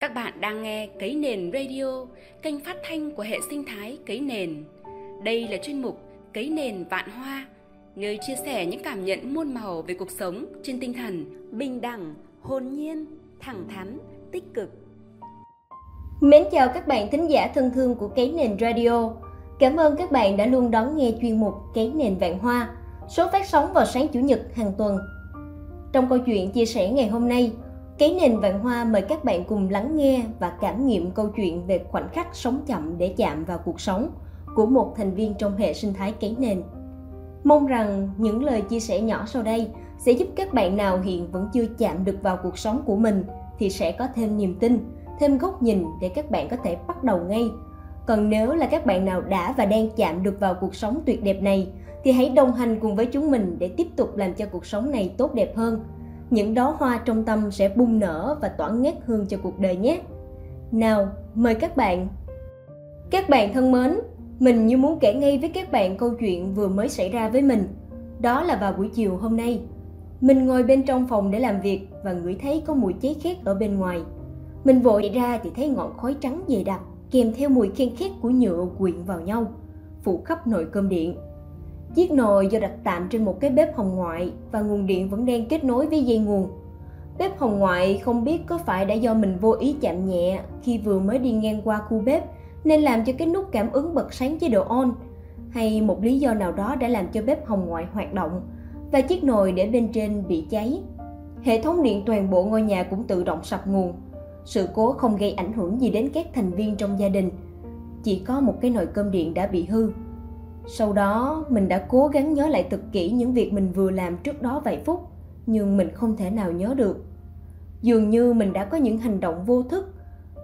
Các bạn đang nghe Cấy Nền Radio, kênh phát thanh của hệ sinh thái Cấy Nền. Đây là chuyên mục Cấy Nền Vạn Hoa, nơi chia sẻ những cảm nhận muôn màu về cuộc sống trên tinh thần bình đẳng, hồn nhiên, thẳng thắn, tích cực. Mến chào các bạn thính giả thân thương của Cấy Nền Radio. Cảm ơn các bạn đã luôn đón nghe chuyên mục Cấy Nền Vạn Hoa, số phát sóng vào sáng Chủ nhật hàng tuần. Trong câu chuyện chia sẻ ngày hôm nay, cái nền vạn hoa mời các bạn cùng lắng nghe và cảm nghiệm câu chuyện về khoảnh khắc sống chậm để chạm vào cuộc sống của một thành viên trong hệ sinh thái cái nền. Mong rằng những lời chia sẻ nhỏ sau đây sẽ giúp các bạn nào hiện vẫn chưa chạm được vào cuộc sống của mình thì sẽ có thêm niềm tin, thêm góc nhìn để các bạn có thể bắt đầu ngay. Còn nếu là các bạn nào đã và đang chạm được vào cuộc sống tuyệt đẹp này thì hãy đồng hành cùng với chúng mình để tiếp tục làm cho cuộc sống này tốt đẹp hơn những đóa hoa trong tâm sẽ bung nở và tỏa ngát hương cho cuộc đời nhé. Nào, mời các bạn. Các bạn thân mến, mình như muốn kể ngay với các bạn câu chuyện vừa mới xảy ra với mình. Đó là vào buổi chiều hôm nay. Mình ngồi bên trong phòng để làm việc và ngửi thấy có mùi cháy khét ở bên ngoài. Mình vội ra thì thấy ngọn khói trắng dày đặc kèm theo mùi khen khét của nhựa quyện vào nhau, phủ khắp nồi cơm điện Chiếc nồi do đặt tạm trên một cái bếp hồng ngoại và nguồn điện vẫn đang kết nối với dây nguồn. Bếp hồng ngoại không biết có phải đã do mình vô ý chạm nhẹ khi vừa mới đi ngang qua khu bếp nên làm cho cái nút cảm ứng bật sáng chế độ on, hay một lý do nào đó đã làm cho bếp hồng ngoại hoạt động và chiếc nồi để bên trên bị cháy. Hệ thống điện toàn bộ ngôi nhà cũng tự động sập nguồn. Sự cố không gây ảnh hưởng gì đến các thành viên trong gia đình. Chỉ có một cái nồi cơm điện đã bị hư sau đó, mình đã cố gắng nhớ lại thật kỹ những việc mình vừa làm trước đó vài phút, nhưng mình không thể nào nhớ được. Dường như mình đã có những hành động vô thức.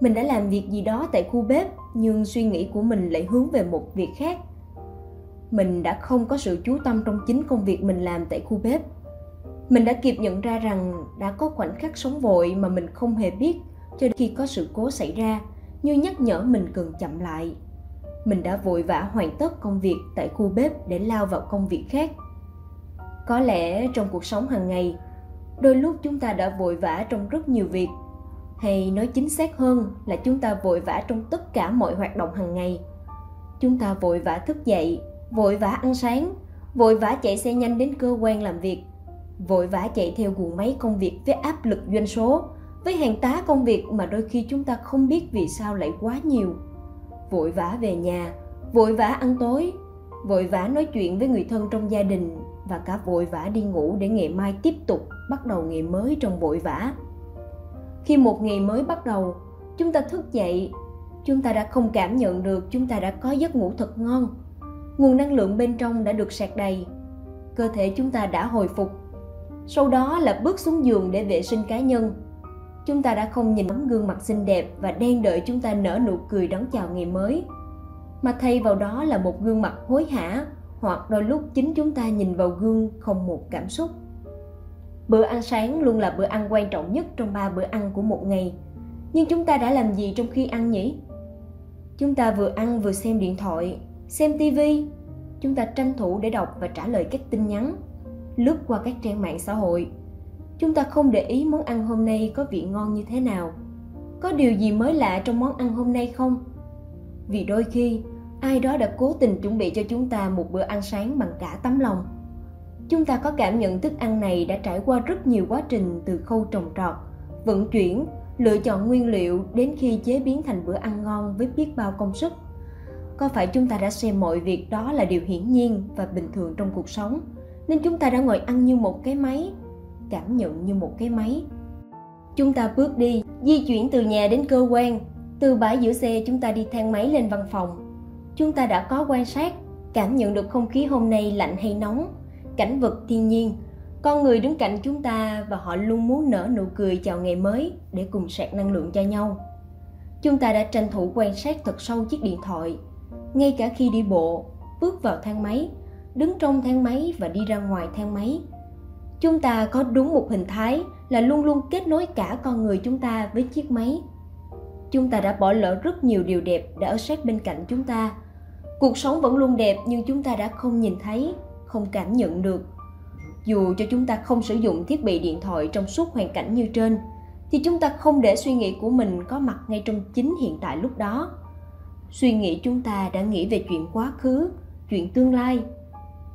Mình đã làm việc gì đó tại khu bếp, nhưng suy nghĩ của mình lại hướng về một việc khác. Mình đã không có sự chú tâm trong chính công việc mình làm tại khu bếp. Mình đã kịp nhận ra rằng đã có khoảnh khắc sống vội mà mình không hề biết cho đến khi có sự cố xảy ra, như nhắc nhở mình cần chậm lại mình đã vội vã hoàn tất công việc tại khu bếp để lao vào công việc khác. Có lẽ trong cuộc sống hàng ngày, đôi lúc chúng ta đã vội vã trong rất nhiều việc. Hay nói chính xác hơn là chúng ta vội vã trong tất cả mọi hoạt động hàng ngày. Chúng ta vội vã thức dậy, vội vã ăn sáng, vội vã chạy xe nhanh đến cơ quan làm việc, vội vã chạy theo guồng máy công việc với áp lực doanh số, với hàng tá công việc mà đôi khi chúng ta không biết vì sao lại quá nhiều vội vã về nhà, vội vã ăn tối, vội vã nói chuyện với người thân trong gia đình và cả vội vã đi ngủ để ngày mai tiếp tục bắt đầu ngày mới trong vội vã. Khi một ngày mới bắt đầu, chúng ta thức dậy, chúng ta đã không cảm nhận được chúng ta đã có giấc ngủ thật ngon. Nguồn năng lượng bên trong đã được sạc đầy, cơ thể chúng ta đã hồi phục. Sau đó là bước xuống giường để vệ sinh cá nhân chúng ta đã không nhìn tấm gương mặt xinh đẹp và đang đợi chúng ta nở nụ cười đón chào ngày mới. Mà thay vào đó là một gương mặt hối hả, hoặc đôi lúc chính chúng ta nhìn vào gương không một cảm xúc. Bữa ăn sáng luôn là bữa ăn quan trọng nhất trong ba bữa ăn của một ngày. Nhưng chúng ta đã làm gì trong khi ăn nhỉ? Chúng ta vừa ăn vừa xem điện thoại, xem tivi chúng ta tranh thủ để đọc và trả lời các tin nhắn, lướt qua các trang mạng xã hội chúng ta không để ý món ăn hôm nay có vị ngon như thế nào. Có điều gì mới lạ trong món ăn hôm nay không? Vì đôi khi, ai đó đã cố tình chuẩn bị cho chúng ta một bữa ăn sáng bằng cả tấm lòng. Chúng ta có cảm nhận thức ăn này đã trải qua rất nhiều quá trình từ khâu trồng trọt, vận chuyển, lựa chọn nguyên liệu đến khi chế biến thành bữa ăn ngon với biết bao công sức. Có phải chúng ta đã xem mọi việc đó là điều hiển nhiên và bình thường trong cuộc sống, nên chúng ta đã ngồi ăn như một cái máy? Cảm nhận như một cái máy. Chúng ta bước đi, di chuyển từ nhà đến cơ quan. Từ bãi giữ xe, chúng ta đi thang máy lên văn phòng. Chúng ta đã có quan sát, cảm nhận được không khí hôm nay lạnh hay nóng. Cảnh vật thiên nhiên. Con người đứng cạnh chúng ta và họ luôn muốn nở nụ cười chào ngày mới để cùng sạc năng lượng cho nhau. Chúng ta đã tranh thủ quan sát thật sâu chiếc điện thoại. Ngay cả khi đi bộ, bước vào thang máy, đứng trong thang máy và đi ra ngoài thang máy chúng ta có đúng một hình thái là luôn luôn kết nối cả con người chúng ta với chiếc máy. Chúng ta đã bỏ lỡ rất nhiều điều đẹp đã ở sát bên cạnh chúng ta. Cuộc sống vẫn luôn đẹp nhưng chúng ta đã không nhìn thấy, không cảm nhận được. Dù cho chúng ta không sử dụng thiết bị điện thoại trong suốt hoàn cảnh như trên, thì chúng ta không để suy nghĩ của mình có mặt ngay trong chính hiện tại lúc đó. Suy nghĩ chúng ta đã nghĩ về chuyện quá khứ, chuyện tương lai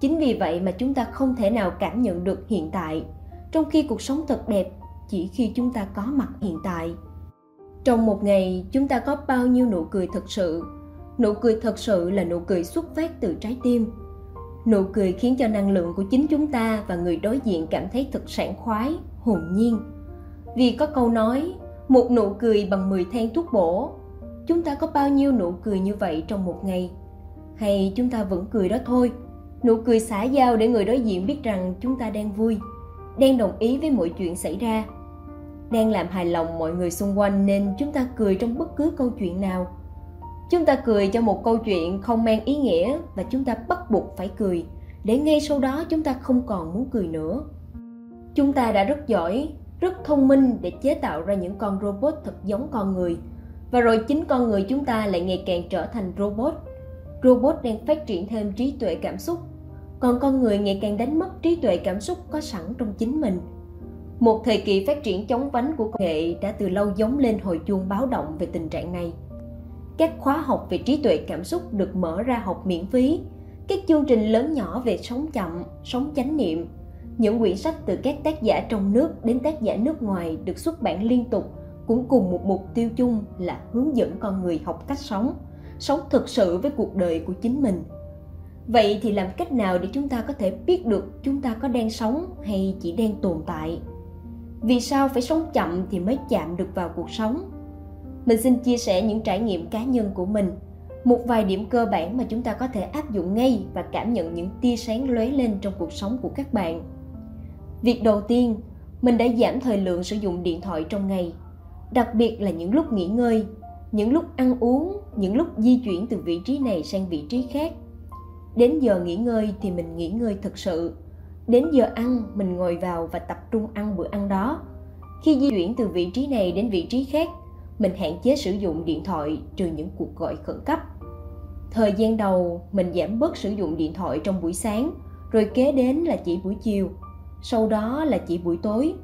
chính vì vậy mà chúng ta không thể nào cảm nhận được hiện tại. Trong khi cuộc sống thật đẹp, chỉ khi chúng ta có mặt hiện tại. Trong một ngày, chúng ta có bao nhiêu nụ cười thật sự? Nụ cười thật sự là nụ cười xuất phát từ trái tim. Nụ cười khiến cho năng lượng của chính chúng ta và người đối diện cảm thấy thật sảng khoái, hồn nhiên. Vì có câu nói, một nụ cười bằng 10 thang thuốc bổ. Chúng ta có bao nhiêu nụ cười như vậy trong một ngày? Hay chúng ta vẫn cười đó thôi? Nụ cười xã giao để người đối diện biết rằng chúng ta đang vui, đang đồng ý với mọi chuyện xảy ra, đang làm hài lòng mọi người xung quanh nên chúng ta cười trong bất cứ câu chuyện nào. Chúng ta cười cho một câu chuyện không mang ý nghĩa và chúng ta bắt buộc phải cười, để ngay sau đó chúng ta không còn muốn cười nữa. Chúng ta đã rất giỏi, rất thông minh để chế tạo ra những con robot thật giống con người, và rồi chính con người chúng ta lại ngày càng trở thành robot robot đang phát triển thêm trí tuệ cảm xúc. Còn con người ngày càng đánh mất trí tuệ cảm xúc có sẵn trong chính mình. Một thời kỳ phát triển chóng vánh của công nghệ đã từ lâu giống lên hồi chuông báo động về tình trạng này. Các khóa học về trí tuệ cảm xúc được mở ra học miễn phí. Các chương trình lớn nhỏ về sống chậm sống chánh niệm. Những quyển sách từ các tác giả trong nước đến tác giả nước ngoài được xuất bản liên tục, cũng cùng một mục tiêu chung là hướng dẫn con người học cách sống sống thực sự với cuộc đời của chính mình. Vậy thì làm cách nào để chúng ta có thể biết được chúng ta có đang sống hay chỉ đang tồn tại? Vì sao phải sống chậm thì mới chạm được vào cuộc sống? Mình xin chia sẻ những trải nghiệm cá nhân của mình, một vài điểm cơ bản mà chúng ta có thể áp dụng ngay và cảm nhận những tia sáng lóe lên trong cuộc sống của các bạn. Việc đầu tiên, mình đã giảm thời lượng sử dụng điện thoại trong ngày, đặc biệt là những lúc nghỉ ngơi, những lúc ăn uống những lúc di chuyển từ vị trí này sang vị trí khác. Đến giờ nghỉ ngơi thì mình nghỉ ngơi thực sự. Đến giờ ăn, mình ngồi vào và tập trung ăn bữa ăn đó. Khi di chuyển từ vị trí này đến vị trí khác, mình hạn chế sử dụng điện thoại trừ những cuộc gọi khẩn cấp. Thời gian đầu, mình giảm bớt sử dụng điện thoại trong buổi sáng, rồi kế đến là chỉ buổi chiều. Sau đó là chỉ buổi tối.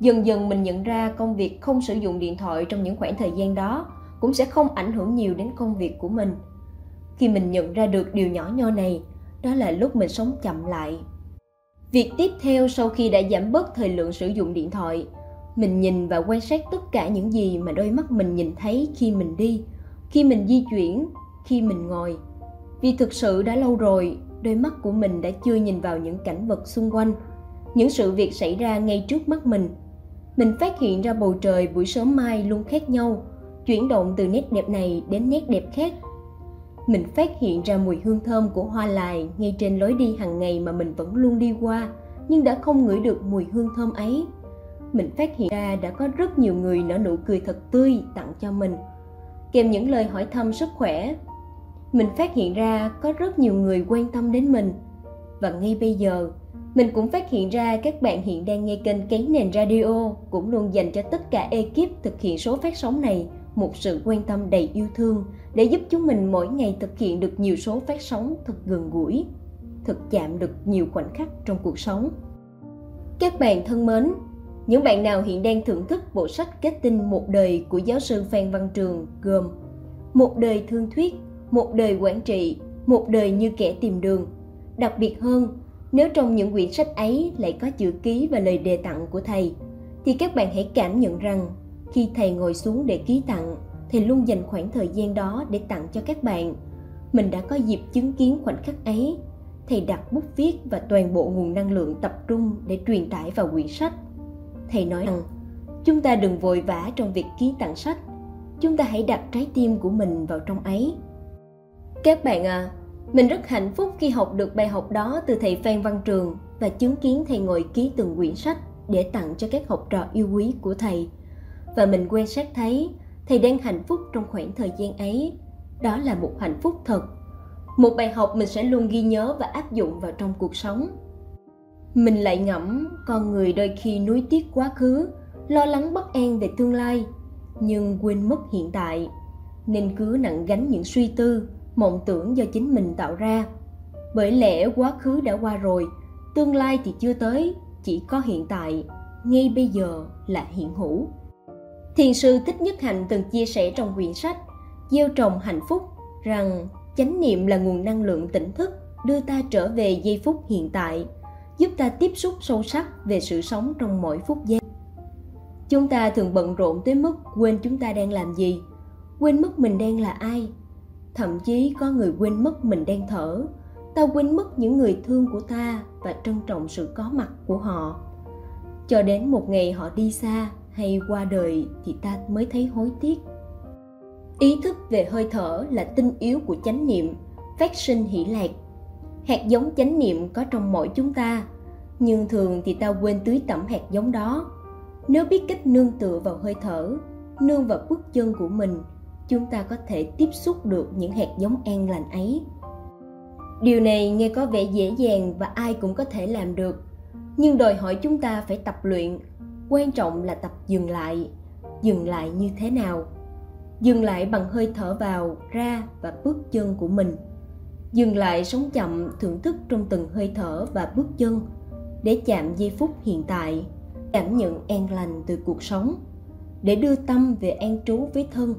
Dần dần mình nhận ra công việc không sử dụng điện thoại trong những khoảng thời gian đó cũng sẽ không ảnh hưởng nhiều đến công việc của mình. Khi mình nhận ra được điều nhỏ nho này, đó là lúc mình sống chậm lại. Việc tiếp theo sau khi đã giảm bớt thời lượng sử dụng điện thoại, mình nhìn và quan sát tất cả những gì mà đôi mắt mình nhìn thấy khi mình đi, khi mình di chuyển, khi mình ngồi. Vì thực sự đã lâu rồi, đôi mắt của mình đã chưa nhìn vào những cảnh vật xung quanh, những sự việc xảy ra ngay trước mắt mình. Mình phát hiện ra bầu trời buổi sớm mai luôn khác nhau chuyển động từ nét đẹp này đến nét đẹp khác. Mình phát hiện ra mùi hương thơm của hoa lài ngay trên lối đi hàng ngày mà mình vẫn luôn đi qua, nhưng đã không ngửi được mùi hương thơm ấy. Mình phát hiện ra đã có rất nhiều người nở nụ cười thật tươi tặng cho mình. Kèm những lời hỏi thăm sức khỏe, mình phát hiện ra có rất nhiều người quan tâm đến mình. Và ngay bây giờ, mình cũng phát hiện ra các bạn hiện đang nghe kênh Cấy Nền Radio cũng luôn dành cho tất cả ekip thực hiện số phát sóng này một sự quan tâm đầy yêu thương để giúp chúng mình mỗi ngày thực hiện được nhiều số phát sóng thật gần gũi, thực chạm được nhiều khoảnh khắc trong cuộc sống. Các bạn thân mến, những bạn nào hiện đang thưởng thức bộ sách kết tinh một đời của giáo sư Phan Văn Trường gồm Một đời thương thuyết, một đời quản trị, một đời như kẻ tìm đường. Đặc biệt hơn, nếu trong những quyển sách ấy lại có chữ ký và lời đề tặng của thầy, thì các bạn hãy cảm nhận rằng khi thầy ngồi xuống để ký tặng, thầy luôn dành khoảng thời gian đó để tặng cho các bạn. Mình đã có dịp chứng kiến khoảnh khắc ấy. Thầy đặt bút viết và toàn bộ nguồn năng lượng tập trung để truyền tải vào quyển sách. Thầy nói rằng, chúng ta đừng vội vã trong việc ký tặng sách. Chúng ta hãy đặt trái tim của mình vào trong ấy. Các bạn à, mình rất hạnh phúc khi học được bài học đó từ thầy Phan Văn Trường và chứng kiến thầy ngồi ký từng quyển sách để tặng cho các học trò yêu quý của thầy. Và mình quan sát thấy thầy đang hạnh phúc trong khoảng thời gian ấy. Đó là một hạnh phúc thật. Một bài học mình sẽ luôn ghi nhớ và áp dụng vào trong cuộc sống. Mình lại ngẫm con người đôi khi nuối tiếc quá khứ, lo lắng bất an về tương lai, nhưng quên mất hiện tại, nên cứ nặng gánh những suy tư, mộng tưởng do chính mình tạo ra bởi lẽ quá khứ đã qua rồi tương lai thì chưa tới chỉ có hiện tại ngay bây giờ là hiện hữu Thiền sư Thích Nhất Hạnh từng chia sẻ trong quyển sách Gieo trồng hạnh phúc rằng chánh niệm là nguồn năng lượng tỉnh thức đưa ta trở về giây phút hiện tại, giúp ta tiếp xúc sâu sắc về sự sống trong mỗi phút giây. Chúng ta thường bận rộn tới mức quên chúng ta đang làm gì, quên mất mình đang là ai. Thậm chí có người quên mất mình đang thở, ta quên mất những người thương của ta và trân trọng sự có mặt của họ. Cho đến một ngày họ đi xa hay qua đời thì ta mới thấy hối tiếc. Ý thức về hơi thở là tinh yếu của chánh niệm, phát sinh hỷ lạc. Hạt giống chánh niệm có trong mỗi chúng ta, nhưng thường thì ta quên tưới tẩm hạt giống đó nếu biết cách nương tựa vào hơi thở nương vào bước chân của mình chúng ta có thể tiếp xúc được những hạt giống an lành ấy điều này nghe có vẻ dễ dàng và ai cũng có thể làm được nhưng đòi hỏi chúng ta phải tập luyện quan trọng là tập dừng lại. Dừng lại như thế nào? Dừng lại bằng hơi thở vào, ra và bước chân của mình. Dừng lại sống chậm thưởng thức trong từng hơi thở và bước chân để chạm giây phút hiện tại, cảm nhận an lành từ cuộc sống, để đưa tâm về an trú với thân.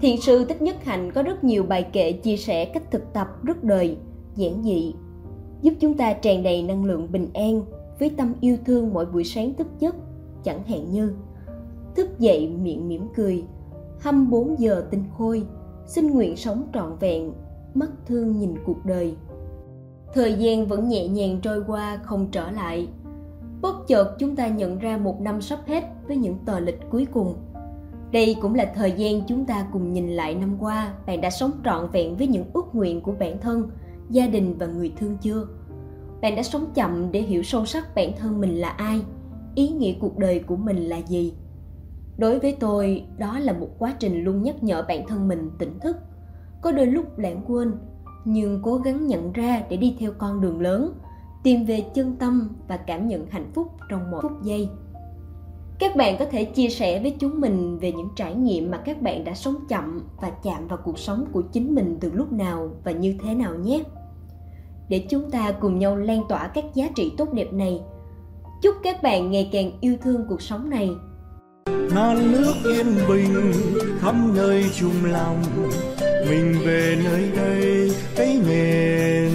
Thiền sư thích nhất hạnh có rất nhiều bài kệ chia sẻ cách thực tập rất đời, giản dị, giúp chúng ta tràn đầy năng lượng bình an với tâm yêu thương mỗi buổi sáng thức giấc chẳng hạn như, thức dậy miệng mỉm cười, hăm 4 giờ tinh khôi, xin nguyện sống trọn vẹn, mắt thương nhìn cuộc đời. Thời gian vẫn nhẹ nhàng trôi qua không trở lại. Bất chợt chúng ta nhận ra một năm sắp hết với những tờ lịch cuối cùng. Đây cũng là thời gian chúng ta cùng nhìn lại năm qua, bạn đã sống trọn vẹn với những ước nguyện của bản thân, gia đình và người thương chưa? Bạn đã sống chậm để hiểu sâu sắc bản thân mình là ai? Ý nghĩa cuộc đời của mình là gì? Đối với tôi, đó là một quá trình luôn nhắc nhở bản thân mình tỉnh thức. Có đôi lúc lãng quên, nhưng cố gắng nhận ra để đi theo con đường lớn, tìm về chân tâm và cảm nhận hạnh phúc trong mỗi phút giây. Các bạn có thể chia sẻ với chúng mình về những trải nghiệm mà các bạn đã sống chậm và chạm vào cuộc sống của chính mình từ lúc nào và như thế nào nhé. Để chúng ta cùng nhau lan tỏa các giá trị tốt đẹp này chúc các bạn ngày càng yêu thương cuộc sống này. Non nước yên bình khắp nơi chung lòng, mình về nơi đây cái nghề